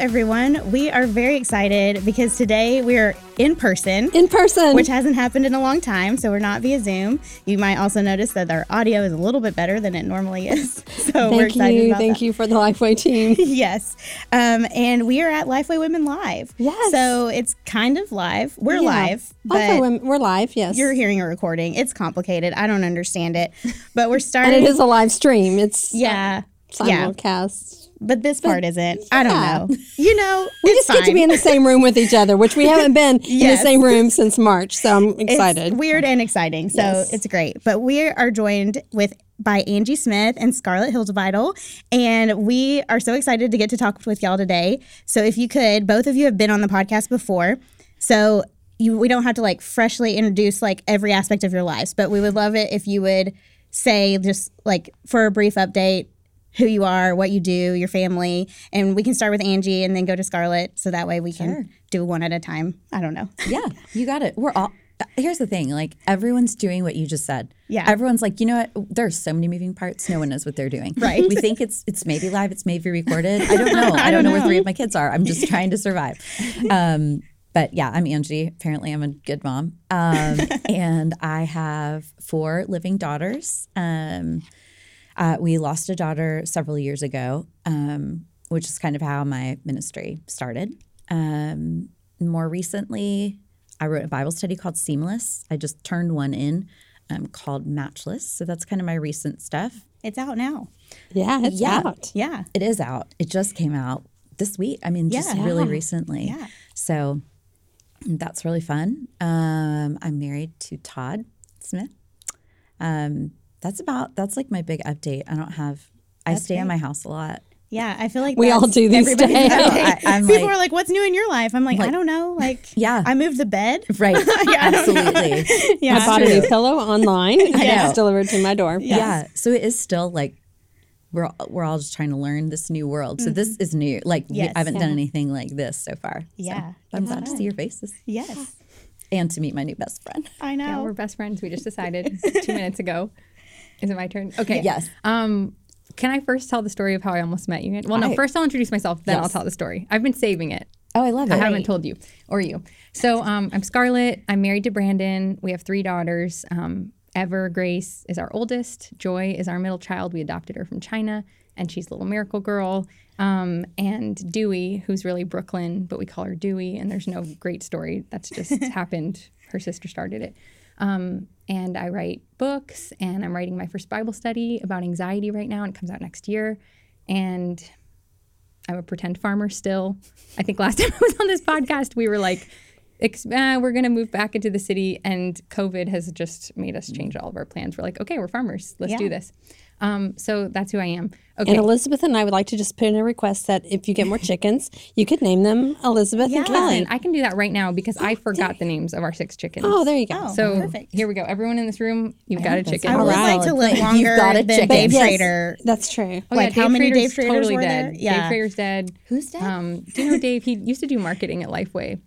Everyone. We are very excited because today we're in person. in person. Which hasn't happened in a long time, so we're not via Zoom. You might also notice that our audio is a little bit better than it normally is. So we're excited you, about thank that. you for the Lifeway team. yes. Um, and we are at Lifeway Women Live. Yes. So it's kind of live. We're Yeah. live, but Women, we're live. Yes, you're hearing a recording. It's complicated. I don't understand it, but we're starting. and it is a live stream. It's yeah. Yeah, simulcast. But this part isn't. I don't know. You know, We it's just get to be in the same room with each other, which we haven't been in the same room since March. So I'm It's excited. weird and exciting. So Yes. it's great. But we are joined with by Angie Smith and Scarlet Hiltibidal. And we are so excited to get to talk with y'all today. So if you could, both of you have been on the podcast before. So you we don't have to like freshly introduce like every aspect of your lives, but we would love it if you would say just like for a brief update who you are, what you do, your family, and we can start with Angie and then go to Scarlet so that way we can do one at a time. I don't know. Yeah, you got it. We're all. Here's the thing: like everyone's doing what you just said. Yeah. Everyone's like, you know what? There's so many moving parts. No one knows what they're doing. Right. We think it's it's maybe live. It's maybe recorded. I don't know. I, don't know, where three of my kids are. I'm just trying to survive. Um, but yeah, I'm Angie. Apparently, I'm a good mom. Um, and I have four living daughters. Um, uh, we lost a daughter several years ago, um, which is kind of how my ministry started. Um, more recently, I wrote a Bible study called Seamless. I just turned one in um, called Matchless. So that's kind of my recent stuff. It's out now. yeah, it's Yeah. out. Yeah. It is out. It just came out this week. I mean, just Yeah. really recently. Yeah. So that's really fun. Um, I'm married to Todd Smith. Um, that's about that's like my big update. I don't have. I stay in my house a lot. Yeah, I feel like We all do these days. I- I'm People like- are like, "What's new in your life?" I'm like, "I don't know." Like, Yeah. I moved the bed. Right. Absolutely. Yeah, I bought a new pillow online. and know. It's delivered to my door. Yeah. So it is still like we're we're all just trying to learn this new world. So this mm-hmm. is new. Like we- I haven't done anything like this so far. So Yeah. I'm glad to see your faces Yes, and to meet my new best friend. I know. Yeah, know. we're best friends. We just decided two minutes ago. Is it my turn? Okay. Yes. Um, can I first tell the story of how I almost met you? Well, no. I- First, I'll introduce myself. Then I'll tell the story. I've been saving it. Oh, I love it. I haven't told you or you. So um, I'm Scarlet. I'm married to Brandon. We have three daughters. Um, Ever Grace is our oldest. Joy is our middle child. We adopted her from China, and she's a little miracle girl. Um, and Dewey, who's really Brooklyn, but we call her Dewey, and there's no great story. That's just happened. Her sister started it. Um, and I write books, and I'm writing my first Bible study about anxiety right now, and it comes out next year. And I'm a pretend farmer still. I think last time I was on this podcast, we were like, uh, we're going to move back into the city. And COVID has just made us change all of our plans. We're like, okay, we're farmers. Let's do this. Um, so that's who I am. Okay. And Elizabeth and I would like to just put in a request that if you get more chickens, you could name them Elizabeth and Kelly. Listen, I can do that right now because I forgot the names of our six chickens. Oh, there you go. So perfect. here we go. Everyone in this room, you've got a chicken. I would Alright. like to live You've got a than chicken. Dave Yes. Schrader. That's true. Oh, like, how many Dave Schrader's Schraders totally were dead. there? Dave Yeah. Schrader's dead. Who's dead? Um, do you know Dave? He used to do marketing at Lifeway,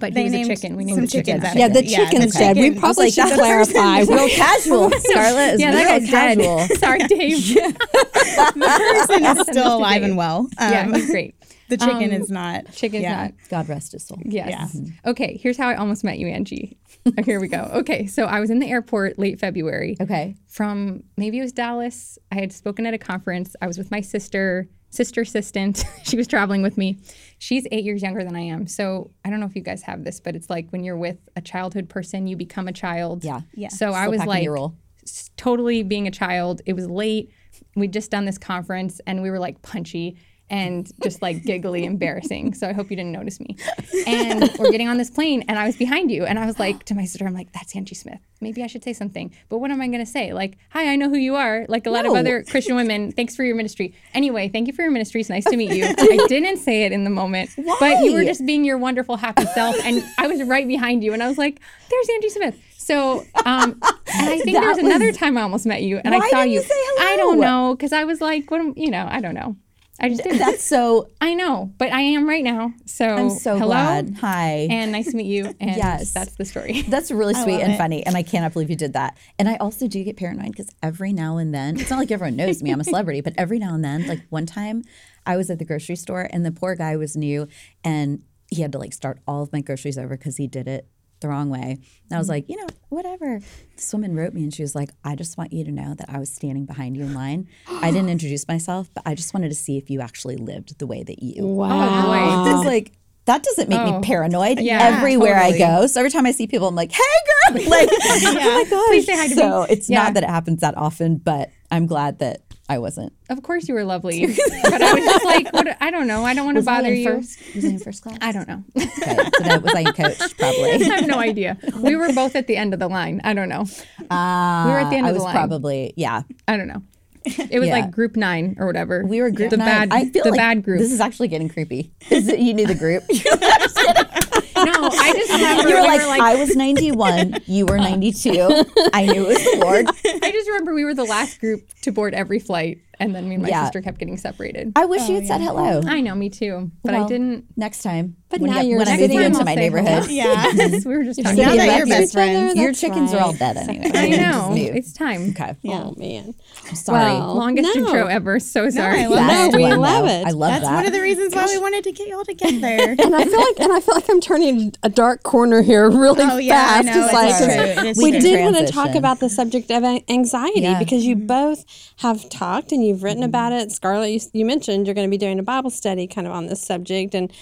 but They he was a named chicken. We some named the chickens chicken. after Yeah, him. the Yeah, chicken's the dead. We probably like, should clarify. real casual. Scarlet is Yeah, that real guy's casual. dead. Sorry, Dave. the person is still alive and well. Um, yeah, he's great. the chicken Um, is not. Chicken's yeah. not. God rest his soul. Yes. Okay, here's how I almost met you, Angie. Here we go. Okay, so I was in the airport late February Okay. from maybe it was Dallas. I had spoken at a conference. I was with my sister, sister assistant. she was traveling with me. She's eight years younger than I am. So I don't know if you guys have this, but it's like when you're with a childhood person, you become a child. Yeah. Yeah. So I was like your role. s- totally being a child. It was late. We'd just done this conference and we were like punchy. And just like giggly embarrassing. So I hope you didn't notice me. And we're getting on this plane and I was behind you and I was like to my sister, I'm like, that's Angie Smith. Maybe I should say something. But what am I going to say? Like, hi, I know who you are. Like a lot of other Christian women. Thanks for your ministry. Anyway, thank you for your ministry. It's nice to meet you. I didn't say it in the moment, Why? but you were just being your wonderful, happy self. And I was right behind you and I was like, there's Angie Smith. So, um, and I think That there was another time I almost met you and I saw you. you I don't know because I was like, what am, you know, I don't know. I just didn't. That's so. I know, but I am right now. So I'm so hello glad. Hi. and nice to meet you. And Yes. that's the story. That's really sweet and it. funny, and I cannot believe you did that. And I also do get paranoid because every now and then, it's not like everyone knows me, I'm a celebrity, but every now and then, like one time, I was at the grocery store and the poor guy was new, and he had to like start all of my groceries over because he did it the wrong way. And I was mm-hmm. like, you know, whatever. This woman wrote me and she was like, I just want you to know that I was standing behind you in line. I didn't introduce myself, but I just wanted to see if you actually lived the way that you Oh I boy. was like, that doesn't make Oh. me paranoid. Yeah, Everywhere totally. I go. So every time I see people, I'm like, hey girl. Like, oh my gosh. Please say hi to so me. it's Yeah. not that it happens that often, but I'm glad that I wasn't. Of course you were lovely, but I was just like, what? I don't know. I don't want to bother you. Was I in first class? I don't know. Okay. So that was I in coach? Probably. I have no idea. We were both at the end of the line. I don't know. Uh, We were at the end I of the line. I was probably, yeah. I don't know. It was Yeah. like group nine or whatever. We were group the nine. bad. I feel the like bad group. This is actually getting creepy. Is it, you knew the group? no, I just remember you were we like, were like I was 91. You were 92. I knew it was the Lord. I just remember we were the last group to board every flight, and then me and my Yeah. sister kept getting separated. I wish you had oh, said hello. I know, me too, but I didn't. Next time. But when now you- you're when I move sitting- you into my I'll hello. neighborhood. Yeah. we were just Now talking. that Getting you're best friends. Your that's chickens are all dead anyway. I know. It's time. Okay. Oh man. Sorry. Well, Longest no. intro ever. So sorry. I love That's No, we one, love it. I love That's that. one of the reasons why we wanted to get y'all together. And I feel like, and I feel like I'm turning a dark corner here really Oh, yeah, I fast. know. It's It's like true. It is we did want to talk about the subject of anxiety because you mm-hmm. both have talked and you've written mm-hmm. about it. Scarlet, you, you mentioned you're going to be doing a Bible study kind of on this subject, and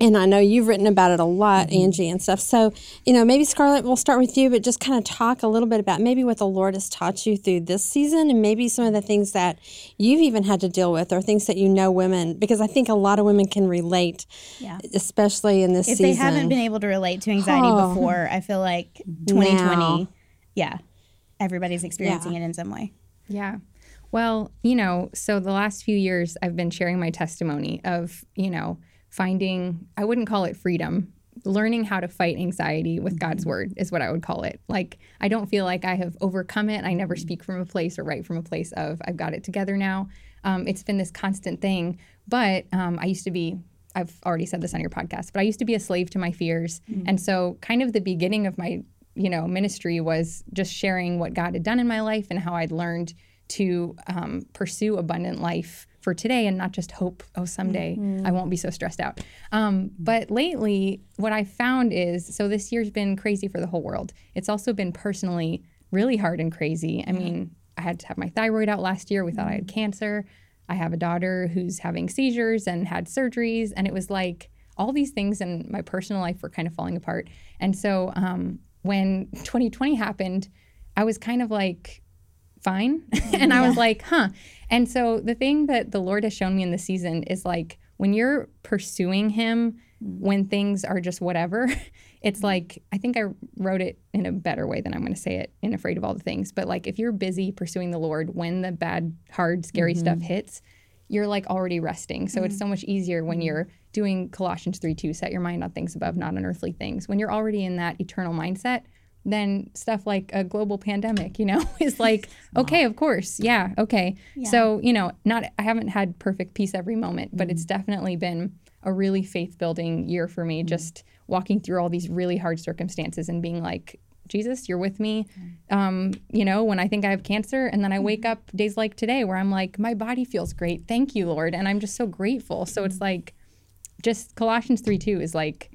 and I know you've written about it a lot, mm-hmm. Angie, and stuff. So you know, maybe Scarlet, we'll start with you, but just kind of talk a little bit about maybe what the Lord has taught you through this season, and maybe some of the things that you've even had to deal with, or things that you know women, because I think a lot of women can relate, Yeah. especially in this if season. If they haven't been able to relate to anxiety Oh. before, I feel like 2020, Now. yeah, everybody's experiencing it in some way. Yeah. Well, you know, so the last few years I've been sharing my testimony of, you know, finding, I wouldn't call it freedom, learning how to fight anxiety with God's word is what I would call it. Like, I don't feel like I have overcome it. I never speak from a place or write from a place of, I've got it together now. Um, it's been this constant thing. But um, I used to be, I've already said this on your podcast, but I used to be a slave to my fears. And so, kind of the beginning of my, you know, ministry was just sharing what God had done in my life and how I'd learned to um, pursue abundant life for today and not just hope, oh, someday I won't be so stressed out. Um, but lately, what I found is so this year's been crazy for the whole world. It's also been personally really hard and crazy. I mean, I had to have my thyroid out last year. We thought I had cancer. I have a daughter who's having seizures and had surgeries. And it was like all these things in my personal life were kind of falling apart. And so um, when 2020 happened, I was kind of like, fine. and I was like, huh. And so the thing that the Lord has shown me in the season is like when you're pursuing Him, when things are just whatever, it's mm-hmm. like, I think I wrote it in a better way than I'm going to say it in Afraid of All the Things. But like if you're busy pursuing the Lord, when the bad, hard, scary stuff mm-hmm. hits, you're like already resting. So it's mm-hmm. so much easier when you're doing Colossians 3 2, set your mind on things above, not on earthly things. When you're already in that eternal mindset, then stuff like a global pandemic, you know, is like, okay, of course. Yeah, okay. So, you know, not I haven't had perfect peace every moment, but it's mm-hmm. definitely been a really faith building year for me, mm-hmm. just walking through all these really hard circumstances and being like, Jesus, you're with me. Mm-hmm. Um, you know, when I think I have cancer, and then I wake up days like today where I'm like, my body feels great. Thank you, Lord. And I'm just so grateful. So it's like, just Colossians 3 2 is like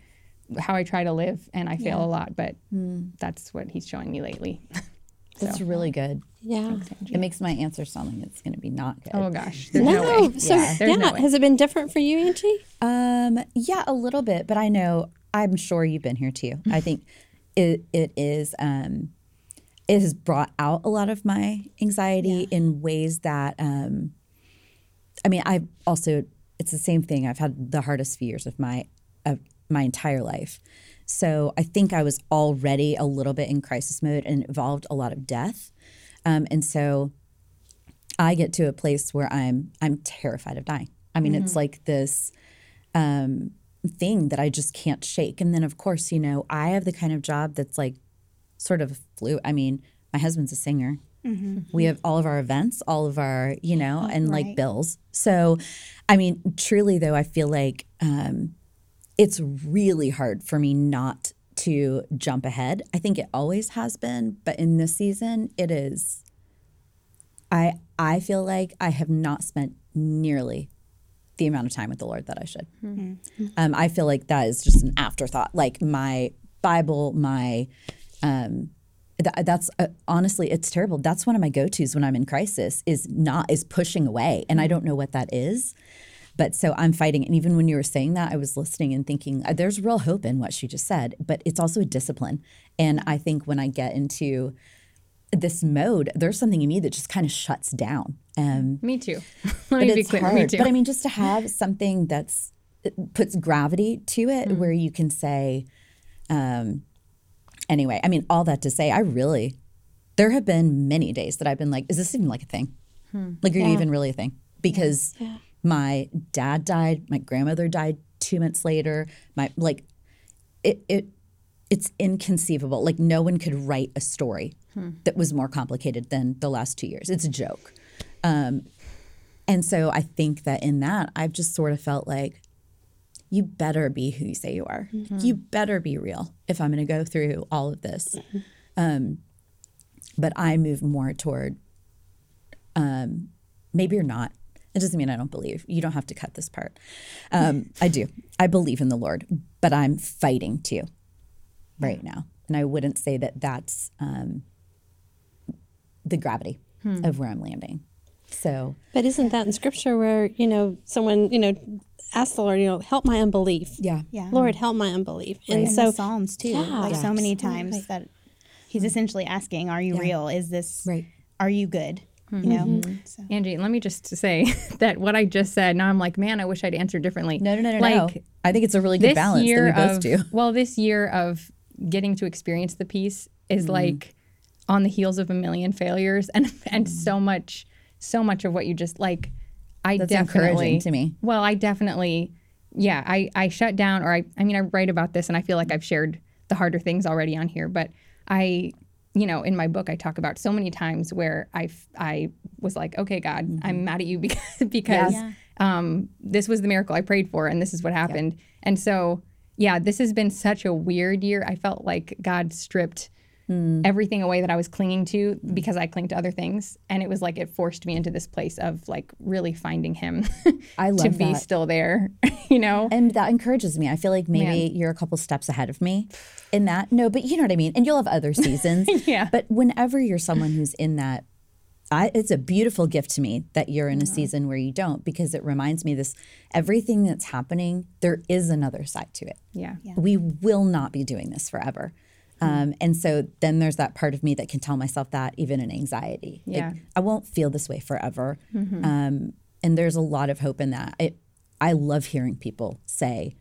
how I try to live, and I fail a lot, but that's what he's showing me lately. That's really good. yeah. It makes my answer sound like it's going to be not good. oh gosh, there's no, No, way. so Yeah. yeah, no way. has it been different for you, Angie? Um, yeah, a little bit, but I know I'm sure you've been here too. I think it it is um it has brought out a lot of my anxiety in ways that um I mean, I've also it's the same thing. I've had the hardest few years of my of my entire life. So I think I was already a little bit in crisis mode and involved a lot of death. Um, and so I get to a place where I'm I'm terrified of dying. I mean, it's like this um, thing that I just can't shake. And then of course, you know, I have the kind of job that's like sort of flu. I mean, my husband's a singer. We have all of our events, all of our, you know, and like bills. So, I mean, truly though, I feel like um, it's really hard for me not to jump ahead. I think it always has been, but in this season, it is. I I feel like I have not spent nearly the amount of time with the Lord that I should. Um, I feel like that is just an afterthought. Like my Bible, my um, th- that's uh, honestly, it's terrible. That's one of my go tos when I'm in crisis. Is not is pushing away, and I don't know what that is. But so I'm fighting. And even when you were saying that, I was listening and thinking, uh, there's real hope in what she just said, but it's also a discipline. And I think when I get into this mode, there's something in me that just kind of shuts down. Um, Me too. Let but me be clear. hard. Me too. But I mean, just to have something that's puts gravity to it, Mm. where you can say, um, anyway. I mean, all that to say, I really, there have been many days that I've been like, is this even like a thing? Hmm. Like, are you even really a thing? Because my dad died, my grandmother died two months later. My like, it it it's inconceivable. Like no one could write a story Hmm. that was more complicated than the last two years. It's a joke. Um, and so I think that in that, I've just sort of felt like you better be who you say you are. You better be real if I'm going to go through all of this. Um, but I move more toward um, maybe you're not. It doesn't mean I don't believe. You don't have to cut this part. Um, I do. I believe in the Lord, but I'm fighting too right now. And I wouldn't say that that's um, the gravity of where I'm landing. So But isn't that in scripture where, you know, someone, you know, asks the Lord, you know, help my unbelief. yeah, Yeah. Lord, help my unbelief. And And so the Psalms too. like so many times that he's essentially asking, "Are you real? Is this Right. Are you good?" You know. So. Angie, let me just say that what I just said. Now I'm like, man, I wish I'd answered differently. No, no, no, no, like, no. I think it's a really good this balance year that we both of do. well, this year of getting to experience the peace is Mm-hmm. like on the heels of a million failures and and so much so much of what you just like. I Mm-hmm. That's definitely encouraging to me. Well, I definitely, yeah, I I shut down or I I mean I write about this and I feel like I've shared the harder things already on here, but I you know, in my book, I talk about so many times where I, I was like, okay, God, Mm-hmm. I'm mad at you because, because um, this was the miracle I prayed for and this is what happened. And so, yeah, this has been such a weird year. I felt like God stripped Mm. everything away that I was clinging to because I cling to other things. And it was like it forced me into this place of like really finding Him I love that. to love be still there, you know? And that encourages me. I feel like maybe you're a couple steps ahead of me in that. No, but you know what I mean. And you'll have other seasons. Yeah. But whenever you're someone who's in that, I, it's a beautiful gift to me that you're in a season where you don't, because it reminds me this everything that's happening, there is another side to it. Yeah. We will not be doing this forever. Um, and so then there's that part of me that can tell myself that even in anxiety. Like, Yeah. I won't feel this way forever. Um, and there's a lot of hope in that. It, I love hearing people say,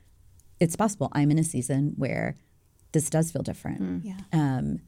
it's possible. I'm in a season where this does feel different. Yeah. Um,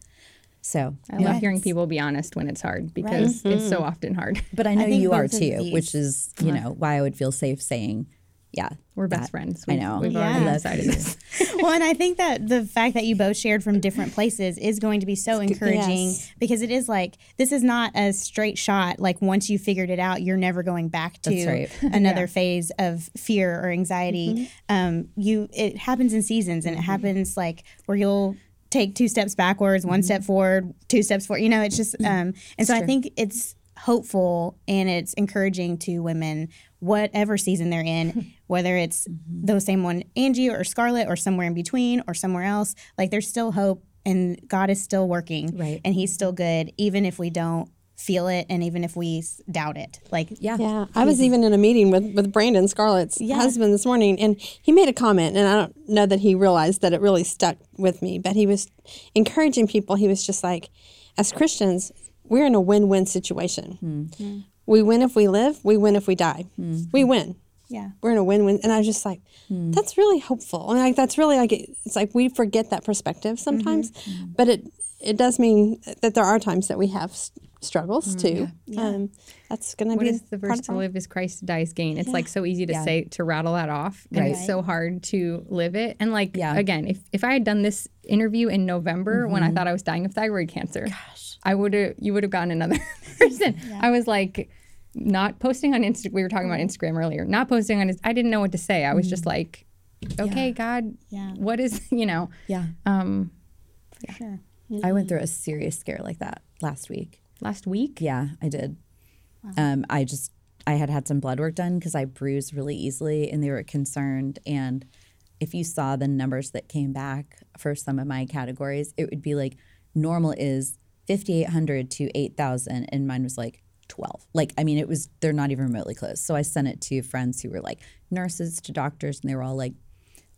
so, I love hearing people be honest when it's hard because it's so often hard. but I know think you are too, which is, you know, why I would feel safe saying, yeah, We're best that- friends. I We've- know. We've Yeah. already I decided this. well, and I think that the fact that you both shared from different places is going to be so encouraging yes. because it is like this is not a straight shot. Like once you figured it out, you're never going back to right. another phase of fear or anxiety. Um, you it happens in seasons, and it happens like where you'll take two steps backwards, one step forward, two steps forward. You know, it's just um, and so I think it's hopeful and it's encouraging to women whatever season they're in whether it's mm-hmm. the same one angie or scarlett or somewhere in between or somewhere else like there's still hope and god is still working Right. and he's still good even if we don't feel it and even if we doubt it like yeah. Yeah, I was even in a meeting with, with Brandon Scarlet's husband this morning, and he made a comment, and I don't know that he realized that it really stuck with me, but he was encouraging people. He was just like, as Christians, we're in a win win situation. Hmm. We win if we live. We win if we die. Mm-hmm. We win. Yeah. We're in a win-win. And I was just like, mm. that's really hopeful. And like that's really like it's like we forget that perspective mm-hmm. sometimes, mm-hmm. but it it does mean that there are times that we have s- struggles mm, too. Um, that's going to be is the part verse to live is Christ to die is gain? It's like so easy to Yeah. say to rattle that off, and it's so hard to live it. And like Yeah. again, if if I had done this interview in November when I thought I was dying of thyroid cancer, Gosh. I would have you would have gotten another person. I was like not posting on Instagram. We were talking about Instagram earlier. Not posting on. Inst- I didn't know what to say. I was just like, okay, God, Yeah. what is you know? Yeah. Um, Sure. I went through a serious scare like that last week. last week. Yeah, I did. Um, I just I had had some blood work done because I bruised really easily, and they were concerned. And if you saw the numbers that came back for some of my categories, it would be like normal is fifty eight hundred to eight thousand, and mine was like twelve. Like I mean, it was they're not even remotely close. So I sent it to friends who were like nurses to doctors, and they were all like.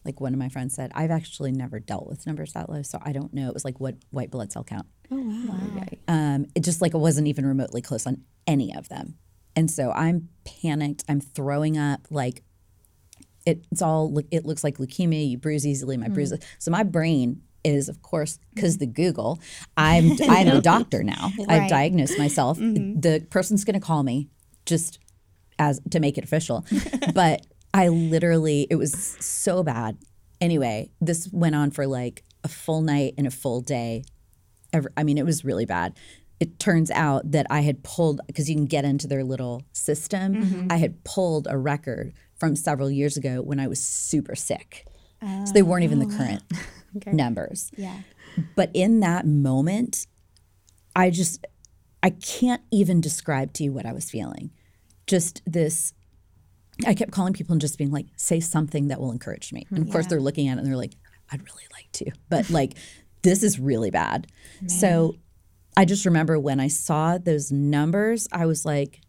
Like one of my friends said, I've actually never dealt with numbers that low, so I don't know. It was like what white blood cell count Oh wow. um, it just like it wasn't even remotely close on any of them. And so I'm panicked. I'm throwing up. Like it, it's all. It looks like leukemia. You bruise easily. My bruises. So my brain is, of course, because the Google. Mm-hmm. I'm. I'm a doctor now. I've diagnosed myself. Mm-hmm. The person's going to call me just as to make it official. but I literally, it was so bad. Anyway, this went on for like a full night and a full day. Ever, I mean, it was really bad. It turns out that I had pulled because you can get into their little system. Mm-hmm. I had pulled a record from several years ago when I was super sick. so they weren't even the oh. current numbers. Yeah. But in that moment, I just, I can't even describe to you what I was feeling. Just this, I kept calling people and just being like, say something that will encourage me. And of course, they're looking at it and they're like, I'd really like to, but like, this is really bad. So I just remember when I saw those numbers, I was like,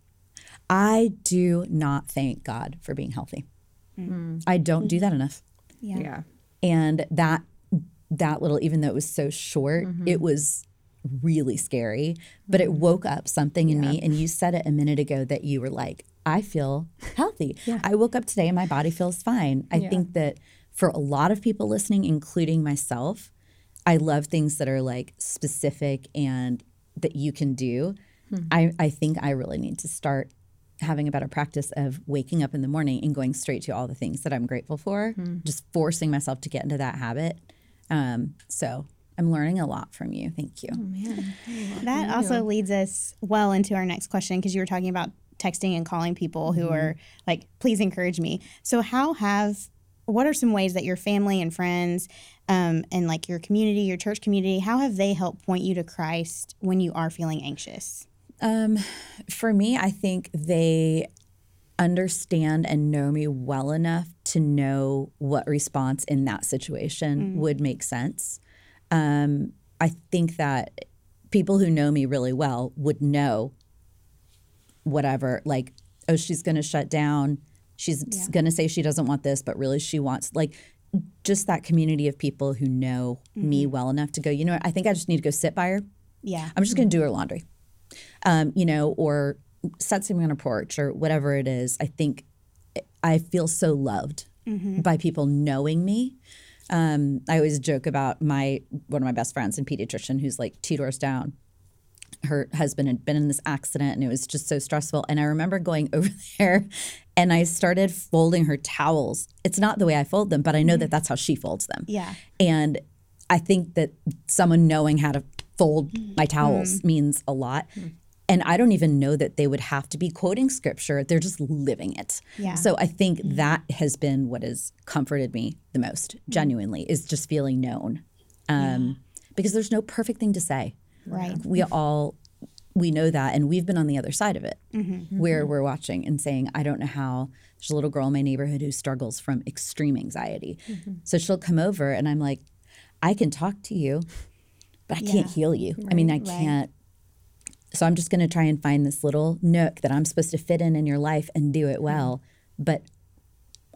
I do not thank God for being healthy. Mm. I don't do that enough Yeah. Yeah. and that that little even though it was so short mm-hmm. it was really scary. But it mm-hmm. woke up something in me and you said it a minute ago that you were like i feel healthy. I woke up today and my body feels fine. I think that for a lot of people listening including myself i love things that are like specific and that you can do. Hmm. I, I think i really need to start having a better practice of waking up in the morning and going straight to all the things that I'm grateful for, hmm. just forcing myself to get into that habit. Um, so I'm learning a lot from you. Thank you. That also leads us well into our next question because you were talking about texting and calling people who are like, please encourage me. So, how have, what are some ways that your family and friends um, and like your community, your church community, how have they helped point you to Christ when you are feeling anxious? Um, for me, I think they understand and know me well enough to know what response in that situation would make sense. Um, I think that people who know me really well would know whatever, like, oh, she's going to shut down. She's going to say she doesn't want this, but really she wants, like, just that community of people who know me well enough to go, you know what, I think I just need to go sit by her. Yeah. I'm just going to do her laundry, um, you know, or set something on a porch or whatever it is. I think I feel so loved mm-hmm. by people knowing me. Um, I always joke about my one of my best friends, and pediatrician, who's like two doors down. Her husband had been in this accident, and it was just so stressful. And I remember going over there, and I started folding her towels. It's not the way I fold them, but I know that mm-hmm. that's how she folds them. Yeah. And I think that someone knowing how to fold mm. my towels mm. means a lot. Mm. And I don't even know that they would have to be quoting scripture. They're just living it. Yeah. So I think mm-hmm. that has been what has comforted me the most, mm-hmm. genuinely, is just feeling known. Um, Because there's no perfect thing to say. Right. We mm-hmm. all we know that and we've been on the other side of it where we're watching and saying i don't know how there's a little girl in my neighborhood who struggles from extreme anxiety so she'll come over and i'm like i can talk to you but i can't heal you i mean i can't so i'm just going to try and find this little nook that i'm supposed to fit in in your life and do it well mm-hmm. but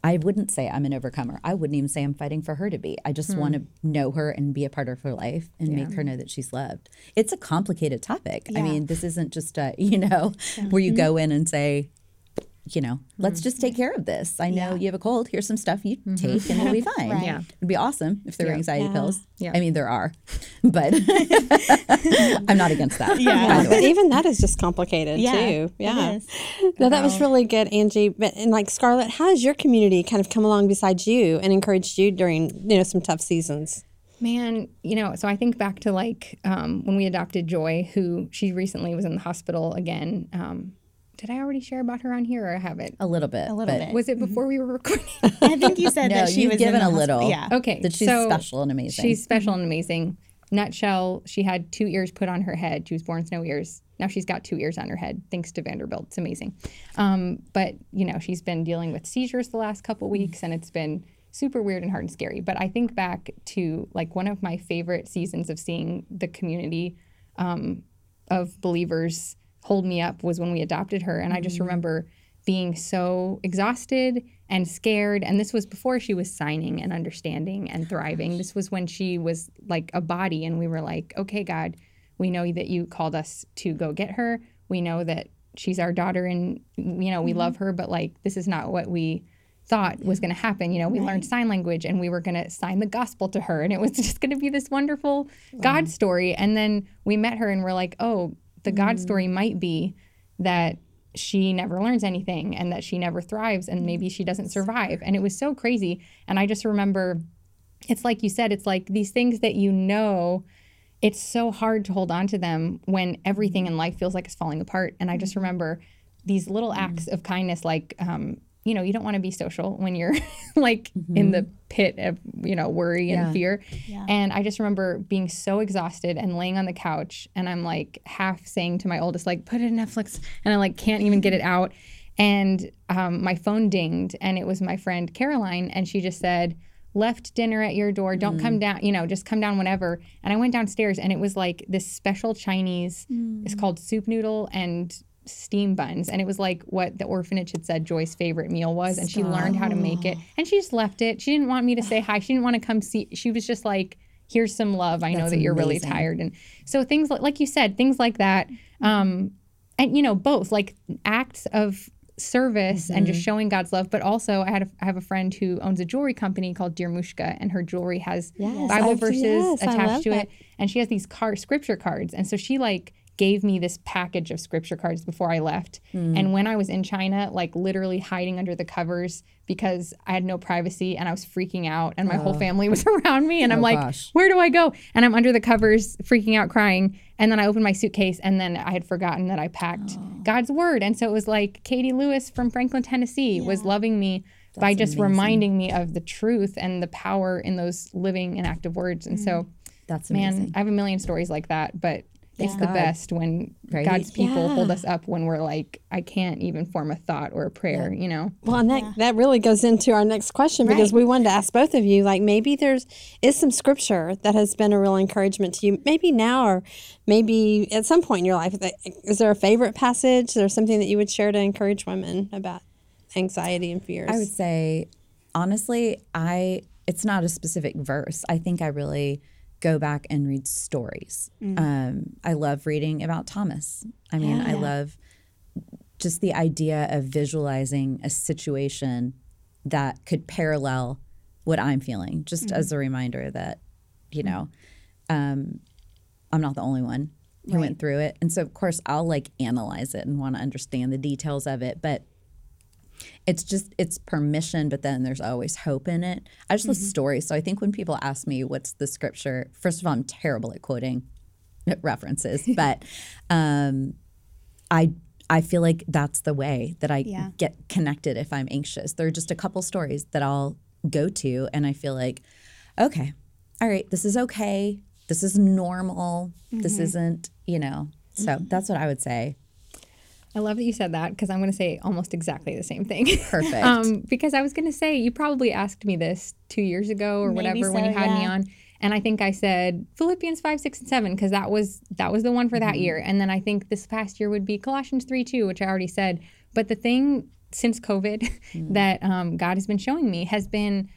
I wouldn't say I'm an overcomer. I wouldn't even say I'm fighting for her to be. I just want to hmm. know her and be a part of her life and make her know that she's loved. It's a complicated topic. I mean, this isn't just a, you know, where you mm-hmm. go in and say, you know, let's just take care of this. I know you have a cold. Here's some stuff you take and it'll be fine. Yeah. It'd be awesome if there were anxiety pills. Yeah. I mean, there are, but I'm not against that. Yeah. But even that is just complicated Yeah, too. Yeah. No, that was really good, Angie. But and like Scarlet, how has your community kind of come along beside you and encouraged you during you know some tough seasons? Man, you know, so I think back to like um, when we adopted Joy, who she recently was in the hospital again. Um, did I already share about her on here or have it? A little bit. A little bit. Was it before we were recording? I think you said No, that she you've was in given the a hosp- little. Yeah. Okay. That she's so special and amazing. She's special and amazing. Nutshell, she had two ears put on her head. She was born with no ears. Now she's got two ears on her head, thanks to Vanderbilt. It's amazing. Um, but, you know, she's been dealing with seizures the last couple weeks, and it's been super weird and hard and scary. But I think back to like one of my favorite seasons of seeing the community um, of believers hold me up was when we adopted her. And I just mm-hmm. remember being so exhausted and scared. And this was before she was signing and understanding and oh thriving. This was when she was like a body, and we were like, okay, God, we know that you called us to go get her. We know that she's our daughter and, you know, we mm-hmm. love her, but like, this is not what we thought was going to happen. You know, we learned sign language and we were going to sign the gospel to her and it was just going to be this wonderful God story. And then we met her and we're like, oh, the God story mm. might be that she never learns anything and that she never thrives and maybe she doesn't survive. And it was so crazy. And I just remember it's like you said, it's like these things that you know, it's so hard to hold on to them when everything mm. in life feels like it's falling apart. And I just mm. remember these little acts of kindness, like, um, you know, you don't want to be social when you're like in the mm-hmm. pit of, you know, worry and fear. Yeah. And I just remember being so exhausted and laying on the couch and I'm like half saying to my oldest, like, put it in Netflix. And I like can't even get it out. And um, my phone dinged and it was my friend Caroline. And she just said, left dinner at your door. Don't come mm. down, you know, just come down whenever. And I went downstairs and it was like this special Chinese, it's mm. called soup noodle and steam buns. And it was like what the orphanage had said Joy's favorite meal was. And she learned how to make it. And she just left it. She didn't want me to say hi. She didn't want to come see. She was just like, here's some love. I know that you're really tired. And so things like, like you said, things like that. Um, and you know, both like acts of service and Mm-hmm. just showing God's love, but also I had a, I have a friend who owns a jewelry company called Dear Mushka, and her jewelry has Bible I've- verses yes, attached to that. it, and she has these card scripture cards, and so she like gave me this package of scripture cards before I left, Hmm. and when I was in China, like literally hiding under the covers because I had no privacy and I was freaking out, and my whole family was around me, and I'm like, Oh. gosh. where do I go? And I'm under the covers, freaking out, crying. And then I opened my suitcase, and then I had forgotten that I packed Oh. God's word. And so it was like Katie Lewis from Franklin, Tennessee, was loving me by just reminding me of the truth and the power in those living and active words. And so, That's man. I have a million stories like that, but. It's the best when Right? God's people hold us up when we're like, I can't even form a thought or a prayer, you know? Well, and that, that really goes into our next question because we wanted to ask both of you, like maybe there's is some scripture that has been a real encouragement to you, maybe now or maybe at some point in your life. Is there a favorite passage? Is there something that you would share to encourage women about anxiety and fears? I would say, honestly, I it's not a specific verse. I think I really go back and read stories. Um, I love reading about Thomas. I mean, I love just the idea of visualizing a situation that could parallel what I'm feeling, just as a reminder that, you know, um, I'm not the only one who went through it. And so, of course, I'll like analyze it and want to understand the details of it. But it's just it's permission but then there's always hope in it. I just love mm-hmm. stories so i think when people ask me what's the scripture first of all i'm terrible at quoting references but um i i feel like that's the way that i Yeah. get connected if i'm anxious. There are just a couple stories that i'll go to and i feel like okay all right this is okay. This is normal. This mm-hmm. isn't you know so mm-hmm. that's what i would say I love that you said that because I'm going to say almost exactly the same thing. Perfect. um, because I was going to say, you probably asked me this two years ago or Maybe whatever when you had me on. And I think I said Philippians 5, 6, and 7 because that was that was the one for that year. And then I think this past year would be Colossians 3, 2, which I already said. But the thing since COVID that um, God has been showing me has been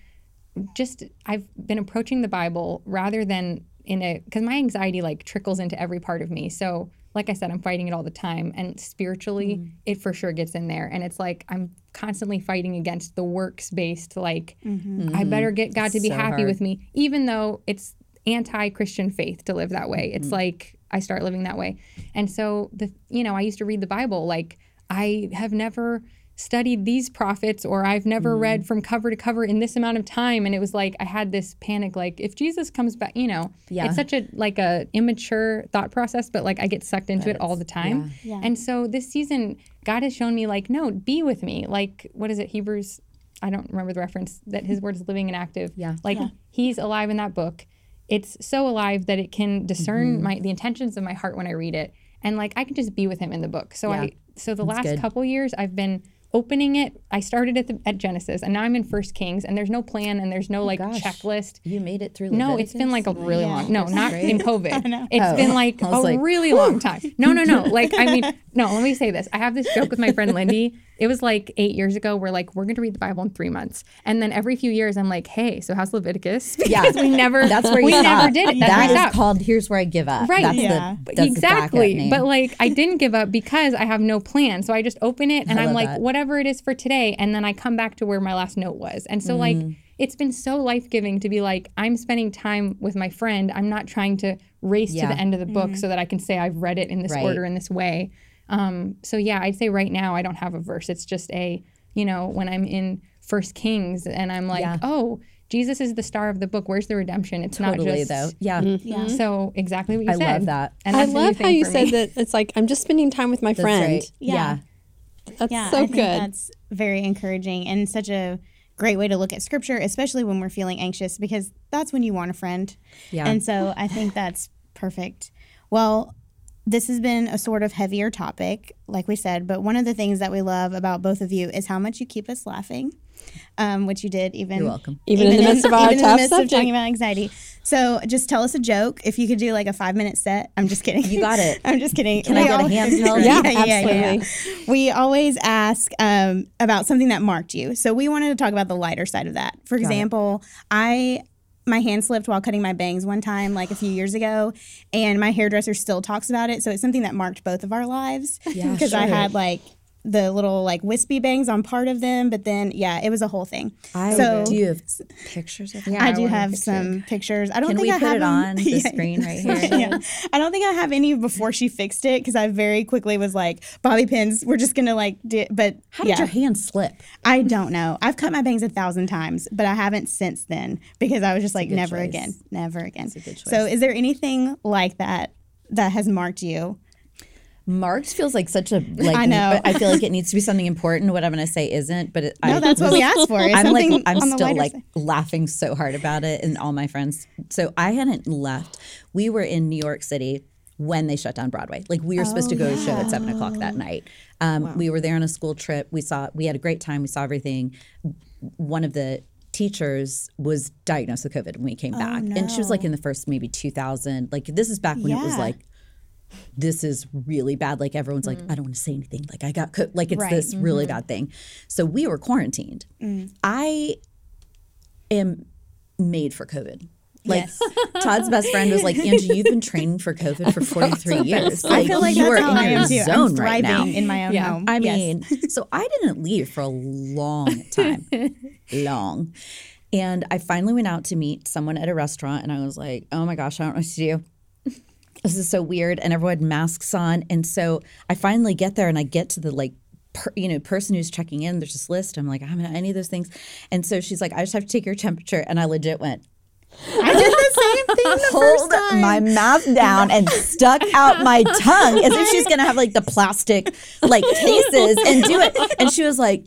just I've been approaching the Bible rather than in a because my anxiety like trickles into every part of me. So like I said, I'm fighting it all the time, and spiritually, mm. it for sure gets in there. And it's like I'm constantly fighting against the works based like mm-hmm. I mm-hmm. better get God to be So happy hard. with me, even though it's anti Christian faith to live that way. It's mm. like I start living that way. And so the you know, I used to read the Bible like I have never studied these prophets or I've never read from cover to cover in this amount of time and it was like I had this panic like if Jesus comes back, you know, Yeah. it's such a like a immature thought process but like I get sucked into it all the time. Yeah. Yeah. And so this season God has shown me like no, be with me. Like what is it Hebrews I don't remember the reference that his word is living and active. Yeah. Like he's alive in that book. It's so alive that it can discern Mm-hmm. my the intentions of my heart when I read it. And like I can just be with him in the book. So Yeah. I so the last good. couple years I've been opening it. I started at the, at Genesis and now I'm in First Kings and there's no plan and there's no oh like gosh. checklist. You made it through. No, it's been like a really long. No, not in COVID. It's Oh. been like a like, really long time. No, no, no. Like I mean, no. Let me say this. I have this joke with my friend Lindy. It was like eight years ago. We're like, we're going to read the Bible in three months, and then every few years, I'm like, hey, so how's Leviticus? Yeah. We never. That's where you we stop. never did it. That's where That I is called "Here's where I give up." Right. That's Yeah. the that's exactly. name. But like I didn't give up because I have no plan. So I just open it and I I'm like, that. whatever it is for today. And then I come back to where my last note was. And so like Mm. it's been so life giving to be like, I'm spending time with my friend. I'm not trying to race Yeah. to the end of the book so that I can say I've read it in this Right. order in this way. Um, so yeah, I'd say right now I don't have a verse. It's just a, you know, when I'm in First Kings and I'm like, Yeah. oh, Jesus is the star of the book. Where's the redemption? It's totally not just though. Yeah, Yeah. so exactly what you I said. I love that. And I that's a love how you said me. that it's like I'm just spending time with my That's friend. right. Yeah. yeah. That's Yeah, so I think good. that's very encouraging and such a great way to look at scripture, especially when we're feeling anxious, because that's when you want a friend. Yeah. And so I think that's perfect. Well, this has been a sort of heavier topic, like we said, but one of the things that we love about both of you is how much you keep us laughing, um, which you did even You're welcome. Even in the midst of our even in the tough midst of subject. talking about anxiety. So just tell us a joke. If you could do like a five minute set, I'm just kidding. You got it. I'm just kidding. Can I get a al- handheld? Yeah, yeah, yeah. We always ask um, about something that marked you. So we wanted to talk about the lighter side of that. For example, I my hand slipped while cutting my bangs one time, like a few years ago, and my hairdresser still talks about it. So it's something that marked both of our lives. Yeah, because I had like the little like wispy bangs on part of them, but then yeah, it was a whole thing. I so do you have pictures of Yeah, I I do have picture. some pictures. I don't Can think we I put have it on the Yeah. screen right here? yeah. I don't think I have any before she fixed it because I very quickly was like, bobby pins, we're just gonna like do but How did yeah, your hand slip? I don't know. I've cut my bangs a thousand times, but I haven't since then because I was just like, never choice. again, never again. So is there anything like that that has marked you? Marks feels like such a like. I know. I feel like it needs to be something important. What I'm going to say isn't, but it, No, I, that's what we asked for. I'm like I'm still like side. laughing so hard about it, and all my friends. So I hadn't left. We were in New York City when they shut down Broadway. Like we were supposed to go to a show at seven o'clock that night. Um, We were there on a school trip. We saw. We had a great time. We saw everything. One of the teachers was diagnosed with COVID when we came back, and she was like in the first maybe 2000. Like this is back when it was like this is really bad. Like everyone's like, mm-hmm. I don't want to say anything. Like I got co-. like it's Right. this really mm-hmm. bad thing. So we were quarantined. Mm. I am made for COVID. Like Todd's best friend was like, Angie, you've been training for COVID for 43 years. I feel like you are in I your too. zone right now. in my own home. I Yes. mean, so I didn't leave for a long time, long. And I finally went out to meet someone at a restaurant, and I was like, "Oh my gosh, I don't know what to do. This is so weird." And everyone had masks on, and so I finally get there, and I get to the like. Per, you know, person who's checking in, there's this list. I'm like, I'm not any of those things. And so she's like, I just have to take your temperature. And I legit went, I did the same thing the hold first time. my mouth down and stuck out my tongue as if she's gonna have like the plastic like cases and do it. And she was like,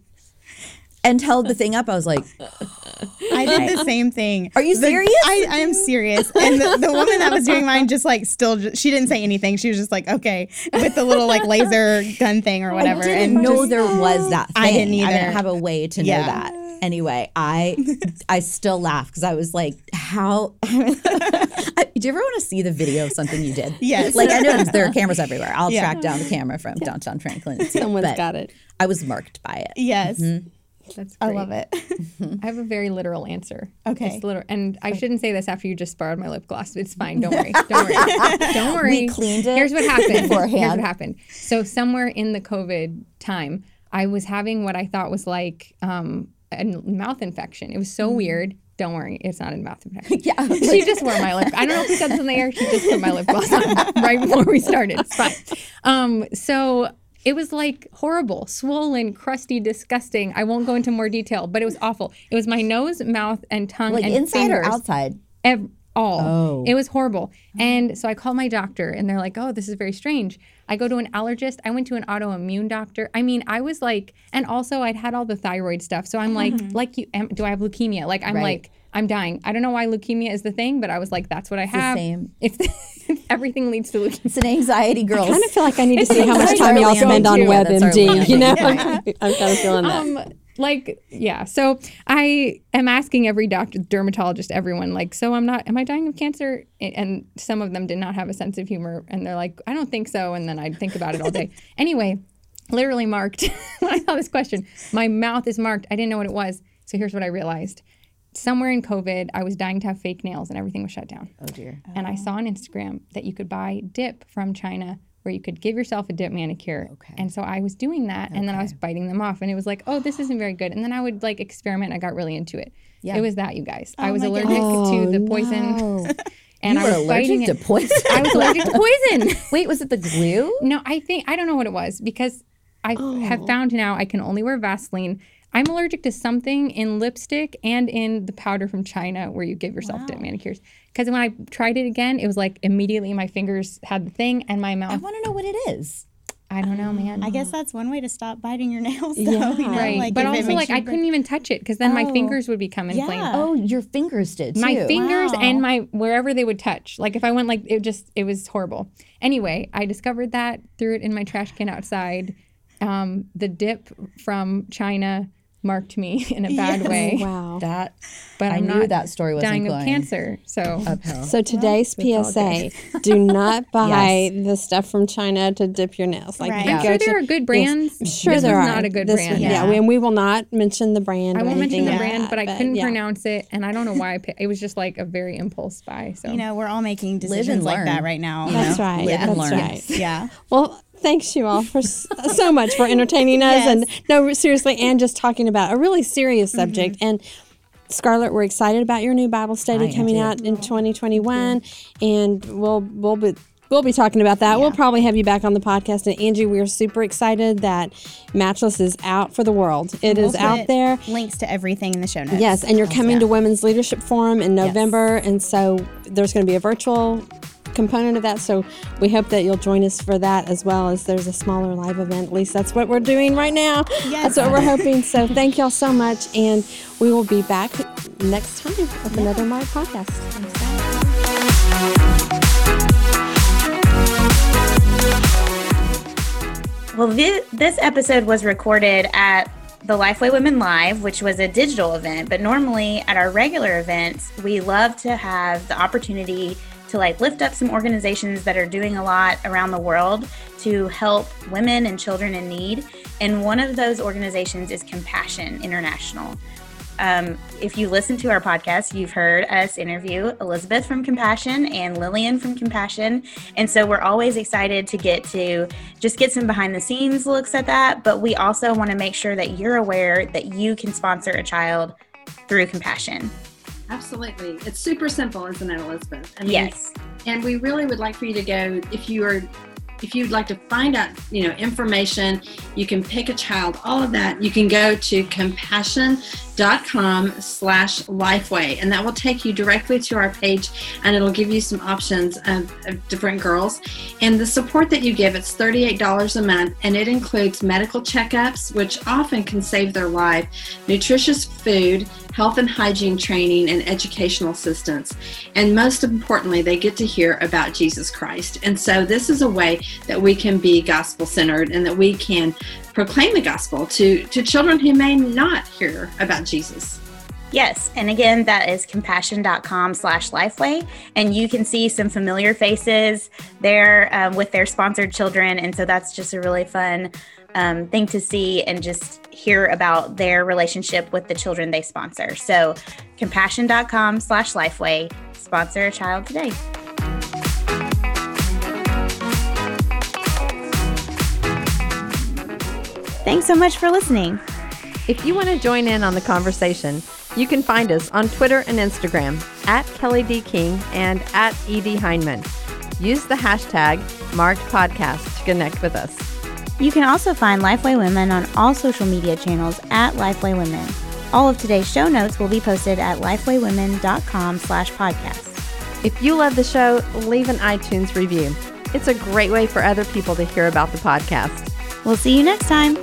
and held the thing up. I was like, I did the same thing. Are you The- serious? I, I am serious. And the, the woman that was doing mine just like still, ju- she didn't say anything. She was just like, okay, with the little like laser gun thing or whatever. I didn't and know just- there was that thing. I didn't either. I either. didn't have a way to know that. Anyway, I I still laugh because I was like, how? do you ever want to see the video of something you did? Yes. Like I know there are cameras everywhere. I'll Yeah. track down the camera from downtown Franklin. And see Someone's but got it. I was marked by it. Yes. Mm-hmm. That's I love it. I have a very literal answer. Okay. It's literal, and I shouldn't say this after you just borrowed my lip gloss. It's fine. Don't worry. Don't worry. Don't worry. We cleaned it Here's what happened. Here's what happened. So somewhere in the COVID time, I was having what I thought was like um, a mouth infection. It was so weird. Don't worry, it's not a mouth infection. Yeah. she just wore my lip. I don't know if we said this on the air. She just put my lip gloss on right before we started. It's fine. Um, so it was like horrible, swollen, crusty, disgusting. I won't go into more detail, but it was awful. It was my nose, mouth, and tongue, Like and inside or outside? Ev- all. Oh. It was horrible. And so I called my doctor and they're like, oh, this is very strange. I go to an allergist. I went to an autoimmune doctor. I mean, I was like, and also I'd had all the thyroid stuff. So I'm like, mm-hmm. like you, am, do I have leukemia? Like, I'm Right. like, I'm dying. I don't know why leukemia is the thing, but I was like, that's what I the have. same. If, if everything leads to leukemia. It's an anxiety, girls. I kind of feel like I need to see how much time y'all spend on too. Yeah, that's our WebMD. You know, landing. I'm kind of feeling that. um like yeah so i am asking every doctor dermatologist everyone like so i'm not am i dying of cancer and some of them did not have a sense of humor and they're like i don't think so and then i'd think about it all day anyway literally marked when i saw this question my mouth is marked i didn't know what it was so here's what i realized somewhere in covid i was dying to have fake nails and everything was shut down oh dear. and I saw on Instagram that you could buy dip from China where you could give yourself a dip manicure. Okay. And so I was doing that and then I was biting them off and it was like, oh, this isn't very good. And then I would like experiment. I got really into it. Yeah. It was that, you guys. I oh was allergic to the oh, poison and you I were was allergic to poison. I was allergic to poison. Wait, was it the glue? No, I think I don't know what it was because I have oh. found now I can only wear Vaseline. I'm allergic to something in lipstick and in the powder from China where you give yourself dip manicures. Because when I tried it again, it was like immediately my fingers had the thing and my mouth. I want to know what it is. I don't know, man. I guess that's one way to stop biting your nails. Though, Yeah. you know, right, like, but also like I break- couldn't even touch it because then my Oh. fingers would become inflamed. Yeah. Oh, your fingers did too. my fingers Wow. and my wherever they would touch. Like if I went like it just it was horrible. Anyway, I discovered that, threw it in my trash can outside. Um, the dip from China marked me in a bad way. Oh, wow. That But I I'm knew not that story wasn't dying of cancer. So uphill. So today's PSA: Do not buy the stuff from China to dip your nails. Like Right. you I'm go sure to- there are good brands. I'm sure this there are. not a good This brand. yeah, Yeah. and we will not mention the brand. I won't mention the brand, that, but I couldn't yeah. pronounce it, and I don't know why I picked. It was just like a very impulse buy. So You know, we're all making decisions like that right now. That's know? right. Live and That's learn. right. Yeah. Well, thanks you all for so much for entertaining us, and no, seriously, and just talking about a really serious mm-hmm. subject. And Scarlet, we're excited about your new Bible study I coming out in 2021, and we'll we'll be. We'll be talking about that. We'll probably have you back on the podcast. And Angie, we are super excited that Matchless is out for the world. It is We'll out there. Links to everything in the show notes. Yes, and you're coming to Women's Leadership Forum in November, and so there's going to be a virtual component of that. So we hope that you'll join us for that as well as there's a smaller live event. At least that's what we're doing right now. Yes. That's what we're hoping. So thank y'all so much, and we will be back next time with another My Podcast. Well, this episode was recorded at the Lifeway Women Live, which was a digital event. But normally at our regular events, we love to have the opportunity to like lift up some organizations that are doing a lot around the world to help women and children in need. And one of those organizations is Compassion International. Um, if you listen to our podcast, you've heard us interview Elizabeth from Compassion and Lillian from Compassion. And so we're always excited to get to just get some behind the scenes looks at that. But we also want to make sure that you're aware that you can sponsor a child through Compassion. Absolutely. It's super simple, isn't it, Elizabeth? I mean, Yes. And we really would like for you to go if you are if you'd like to find out, you know, information, you can pick a child, all of that, you can go to compassion.com slash lifeway and that will take you directly to our page and it'll give you some options of, of different girls. And the support that you give, it's $38 a month and it includes medical checkups, which often can save their life, nutritious food, health and hygiene training, and educational assistance. And most importantly, they get to hear about Jesus Christ. And so, this is a way that we can be gospel centered and that we can proclaim the gospel to, to children who may not hear about Jesus. Yes, and again, that is compassion.com slash lifeway. And you can see some familiar faces there um, with their sponsored children. And so that's just a really fun um, thing to see and just hear about their relationship with the children they sponsor. So compassion.com slash lifeway, sponsor a child today. Thanks so much for listening. If you want to join in on the conversation, you can find us on Twitter and Instagram at Kelly D. King and at ED Hyndman. Use the hashtag MarkedPodcast to connect with us. You can also find Lifeway Women on all social media channels at Lifeway Women. All of today's show notes will be posted at lifewaywomen.com slash podcast. If you love the show, leave an iTunes review. It's a great way for other people to hear about the podcast. We'll see you next time.